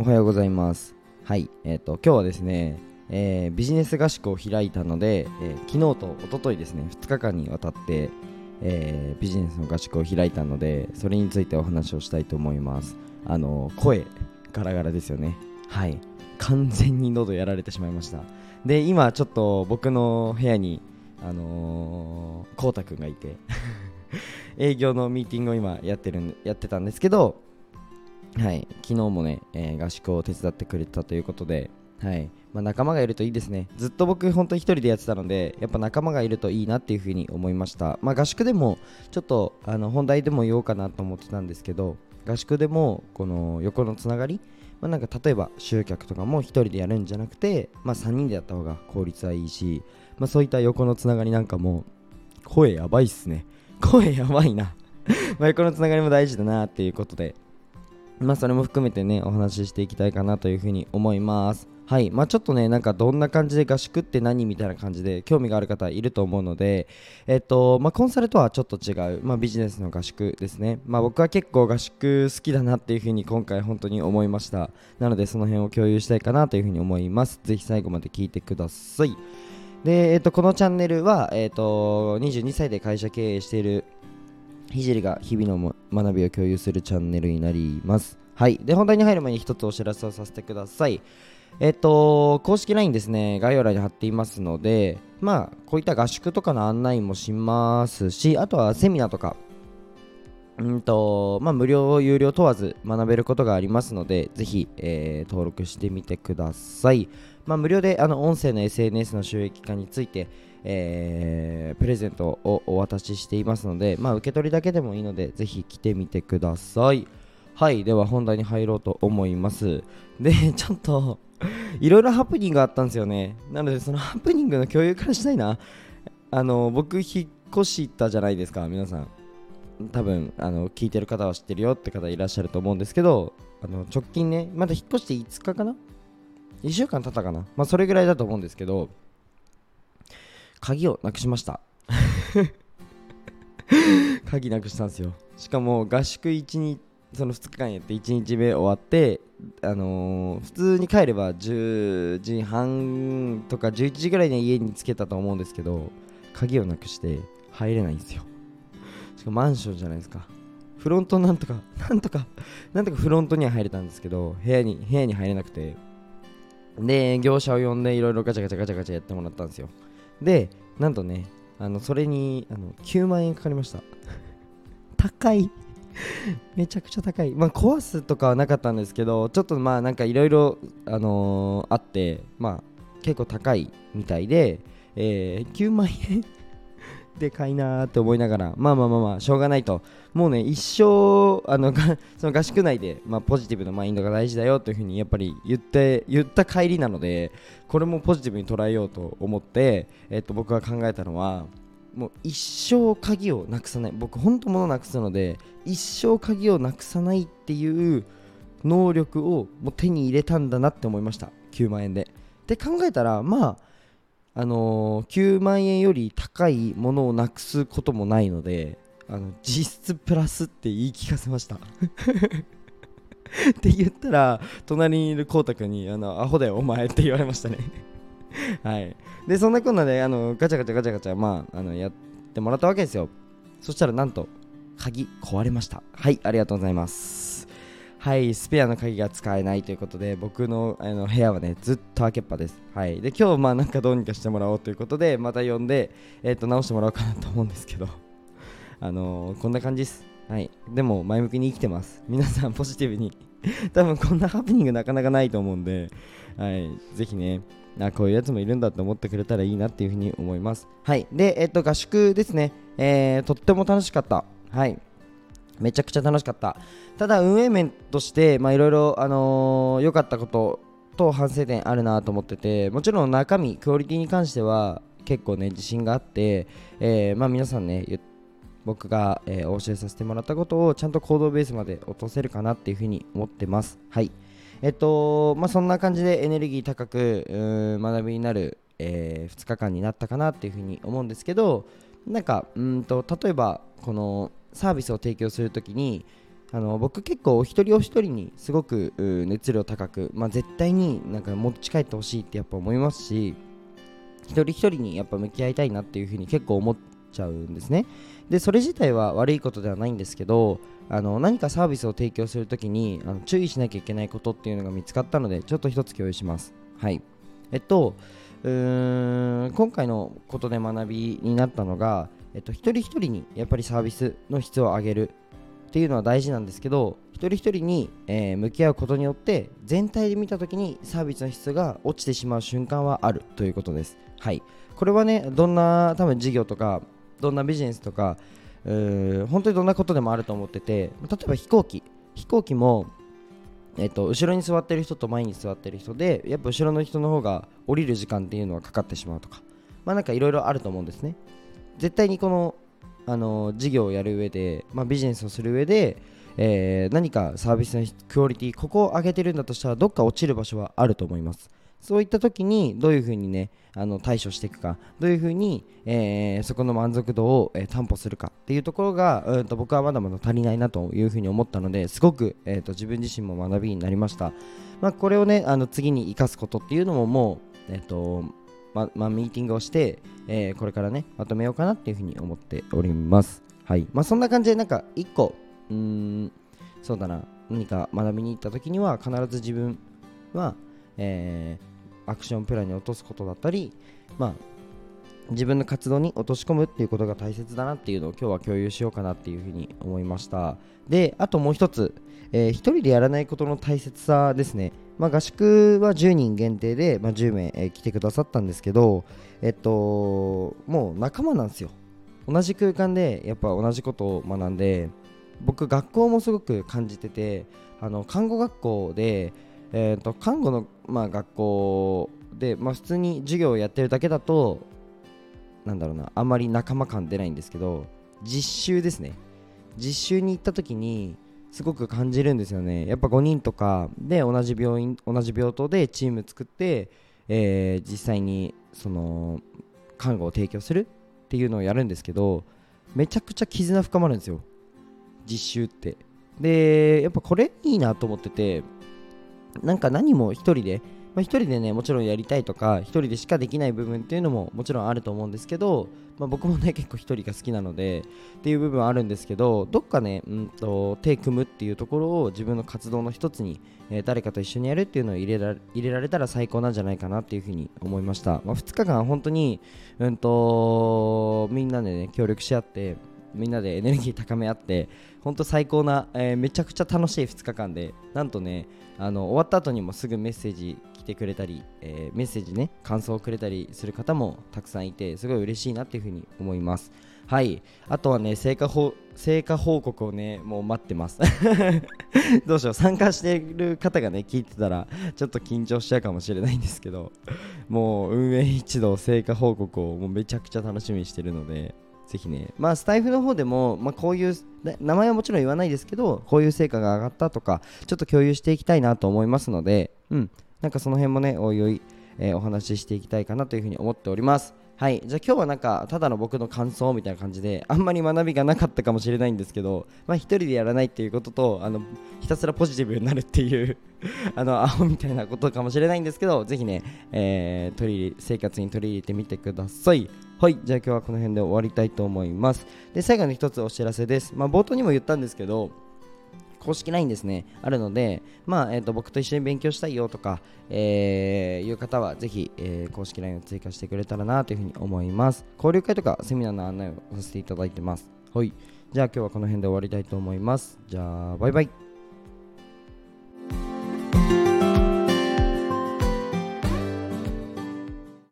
おはようございます。はい、えっ、と、今日はですね、えービジネス合宿を開いたので、えー昨日と一昨日ですね、2日間にわたって、えビジネスの合宿を開いたので、それについてお話をしたいと思います。あの、声、ガラガラですよね。はい。完全に喉やられてしまいました。で、今ちょっと僕の部屋に、あのー、こうたくんがいて、営業のミーティングを今やってるんやってたんですけど、はい、昨日もね、えー合宿を手伝ってくれたということで、はいまあ、仲間がいるといいですね。ずっと僕、本当に一人でやってたので、やっぱ仲間がいるといいなっていうふうに思いました。まあ、合宿でも、ちょっとあの本題でも言おうかなと思ってたんですけど、合宿でも、この横のつながり、まあ、なんか例えば集客とかも一人でやるんじゃなくて、まあ、3人でやった方が効率はいいし、まあ、そういった横のつながりなんかも、声やばいっすね。声やばいな。ま横のつながりも大事だなっていうことで、まあそれも含めてねお話ししていきたいかなというふうに思います。はい。まあちょっとねなんかどんな感じで合宿って何みたいな感じで興味がある方いると思うのでえっとまあコンサルとはちょっと違うまビジネスの合宿ですね。まあ僕は結構合宿好きだなっていうふうに今回本当に思いました。なのでその辺を共有したいかなというふうに思います。ぜひ最後まで聞いてください。で、えっと、このチャンネルは、えっと、22歳で会社経営しているひじりが日々の学びを共有するチャンネルになります。はい。で、本題に入る前に一つお知らせをさせてください。えっと、公式 LINE ですね、概要欄に貼っていますので、まあ、こういった合宿とかの案内もしますし、あとはセミナーとか、うんと、まあ、無料、有料問わず学べることがありますので、ぜひ、えー登録してみてください。まあ、無料であの音声の SNS の収益化について、えープレゼントをお渡ししていますので、まあ、受け取りだけでもいいので、ぜひ来てみてください。はい、では本題に入ろうと思います。で、ちょっと、いろいろハプニングがあったんですよね。なので、そのハプニングの共有からしたいな。あの、僕、引っ越したじゃないですか、皆さん。多分あの聞いてる方は知ってるよって方いらっしゃると思うんですけどあの直近ねまだ引っ越して5日かな？1週間経ったかな？まあそれぐらいだと思うんですけど鍵をなくしました。鍵なくしたんですよ。しかも合宿1日その2日間やって1日目終わってあのー普通に帰れば10時半とか11時ぐらいには家に着けたと思うんですけど鍵をなくして入れないんですよ。しかもマンションじゃないですか。フロントなんとか なんとかなんとかフロントには入れたんですけど部屋に部屋に入れなくて。で業者を呼んでいろいろガチャガチャガチャガチャやってもらったんですよ。でなんとねあのそれにあの9万円かかりました。高い。めちゃくちゃ高い。まあ壊すとかはなかったんですけどちょっとまあなんかいろいろあのーあってまあ結構高いみたいで、えー9万円でかいなーって思いながらまあまあまあまあしょうがないと。もうね一生あの その合宿内で、まあ、ポジティブなマインドが大事だよというふうにやっぱり言って言った帰りなのでこれもポジティブに捉えようと思って、えっと、僕が考えたのはもう一生鍵をなくさない。僕本当物なくすので一生鍵をなくさないっていう能力をもう手に入れたんだなって思いました。9万円で。で考えたらまああのー9万円より高いものをなくすこともないのであの実質プラスって言い聞かせました。って言ったら隣にいるこうたくんにあのアホだよお前って言われましたね。はい。でそんなこんなであのガチャガチャガチャガチャまああのやってもらったわけですよ。そしたらなんと鍵壊れました。はいありがとうございます。はいスペアの鍵が使えないということで僕のあの部屋はねずっと開けっぱです。はい。で今日まあなんかどうにかしてもらおうということでまた呼んでえっ、と直してもらおうかなと思うんですけど。あのーこんな感じです。はい。でも前向きに生きてます。皆さんポジティブに。多分こんなハプニングなかなかないと思うんで。はい。ぜひねあこういうやつもいるんだって思ってくれたらいいなっていうふうに思います。はい。でえっ、と合宿ですね。えーとっても楽しかった。はい。めちゃくちゃ楽しかった。ただ運営面としていろいろあの良かったことと反省点あるなと思っててもちろん中身クオリティに関しては結構ね自信があって、えーまあ皆さんね僕が、えーお教えさせてもらったことをちゃんと行動ベースまで落とせるかなっていうふうに思ってます。はい。えっとまあそんな感じでエネルギー高くうん学びになる、え2日間になったかなっていうふうに思うんですけどなんかうんと例えばこのサービスを提供するときにあの僕結構お一人お一人にすごく熱量高く、まあ、絶対になんか持ち帰ってほしいってやっぱ思いますし一人一人にやっぱ向き合いたいなっていうふうに結構思っちゃうんですね。でそれ自体は悪いことではないんですけどあの何かサービスを提供するときにあの注意しなきゃいけないことっていうのが見つかったのでちょっと一つ共有します。はい。えっとうーん今回のことで学びになったのが、えっと、一人一人にやっぱりサービスの質を上げるっていうのは大事なんですけど一人一人に、えー、向き合うことによって全体で見た時にサービスの質が落ちてしまう瞬間はあるということです。はい。これはねどんな多分事業とかどんなビジネスとか本当にどんなことでもあると思ってて例えば飛行機。飛行機もえっと、後ろに座ってる人と前に座ってる人でやっぱ後ろの人の方が降りる時間っていうのはかかってしまうとか。まあなんかいろいろあると思うんですね。絶対にこのあの事業をやる上で、まあ、ビジネスをする上で、えー、何かサービスのクオリティここを上げてるんだとしたらどっか落ちる場所はあると思います。そういった時にどういうふうにねあの対処していくか。どういうふうに、えー、そこの満足度を、えー、担保するかっていうところが、うん、と僕はまだまだ足りないなというふうに思ったのですごく、えーと、自分自身も学びになりました、まあ、これをねあの次に生かすことっていうのももう、えーとままあ、ミーティングをして、えー、これからねまとめようかなっていうふうに思っております。はい。まあそんな感じでなんか一個うんそうだな。何か学びに行った時には必ず自分は、えー、アクションプランに落とすことだったり、まあ、自分の活動に落とし込むっていうことが大切だなっていうのを今日は共有しようかなっていうふうに思いました。であともう一つ、えー、一人でやらないことの大切さですね、まあ、合宿は10人限定で、まあ、10名、えー、来てくださったんですけどえっともう仲間なんですよ。同じ空間でやっぱ同じことを学んで僕学校もすごく感じててあの看護学校でえーと、看護の、まあ、学校で、まあ、普通に授業をやってるだけだとなんだろうなあんまり仲間感出ないんですけど実習ですね。実習に行った時にすごく感じるんですよね。やっぱ5人とかで同じ病院同じ病棟でチーム作って、えー、実際にその看護を提供するっていうのをやるんですけどめちゃくちゃ絆深まるんですよ。実習って。でやっぱこれいいなと思っててなんか何も一人で、まあ、一人でねもちろんやりたいとか一人でしかできない部分っていうのももちろんあると思うんですけど、まあ、僕もね結構一人が好きなのでっていう部分はあるんですけどどっかね、うんと、手組むっていうところを自分の活動の一つに、えー、誰かと一緒にやるっていうのを入れら入れられたら最高なんじゃないかなっていうふうに思いました、まあ、2日間本当に、うんとみんなでね協力し合ってみんなでエネルギー高め合って本当最高な、えー、めちゃくちゃ楽しい2日間でなんとねあの終わった後にもすぐメッセージ来てくれたり、えー、メッセージね感想をくれたりする方もたくさんいてすごい嬉しいなっていうふうに思います。はい。あとはね成果報成果報告をねもう待ってます。どうしよう。参加している方がね聞いてたらちょっと緊張しちゃうかもしれないんですけどもう運営一同成果報告をもうめちゃくちゃ楽しみにしてるのでぜひね、まあ、スタイフの方でも、まあ、こういう、名前はもちろん言わないですけど、こういう成果が上がったとか、ちょっと共有していきたいなと思いますので、うん、なんかその辺もね、おいおい、えー、お話ししていきたいかなというふうに思っております。はい、じゃあ今日はなんかただの僕の感想みたいな感じであんまり学びがなかったかもしれないんですけど、まあ、一人でやらないっていうこととあのひたすらポジティブになるっていう あのアホみたいなことかもしれないんですけどぜひね、えー、取り生活に取り入れてみてください。はい、じゃあ今日はこの辺で終わりたいと思います。で、最後に一つお知らせです。まあ、冒頭にも言ったんですけど、公式 LINE ですね、あるので、まあえーと、僕と一緒に勉強したいよとか、えー、いう方はぜひ、えー、公式 LINE を追加してくれたらなというふうに思います。交流会とかセミナーの案内をさせていただいてます。はい。じゃあ今日はこの辺で終わりたいと思います。じゃあ、バイバイ。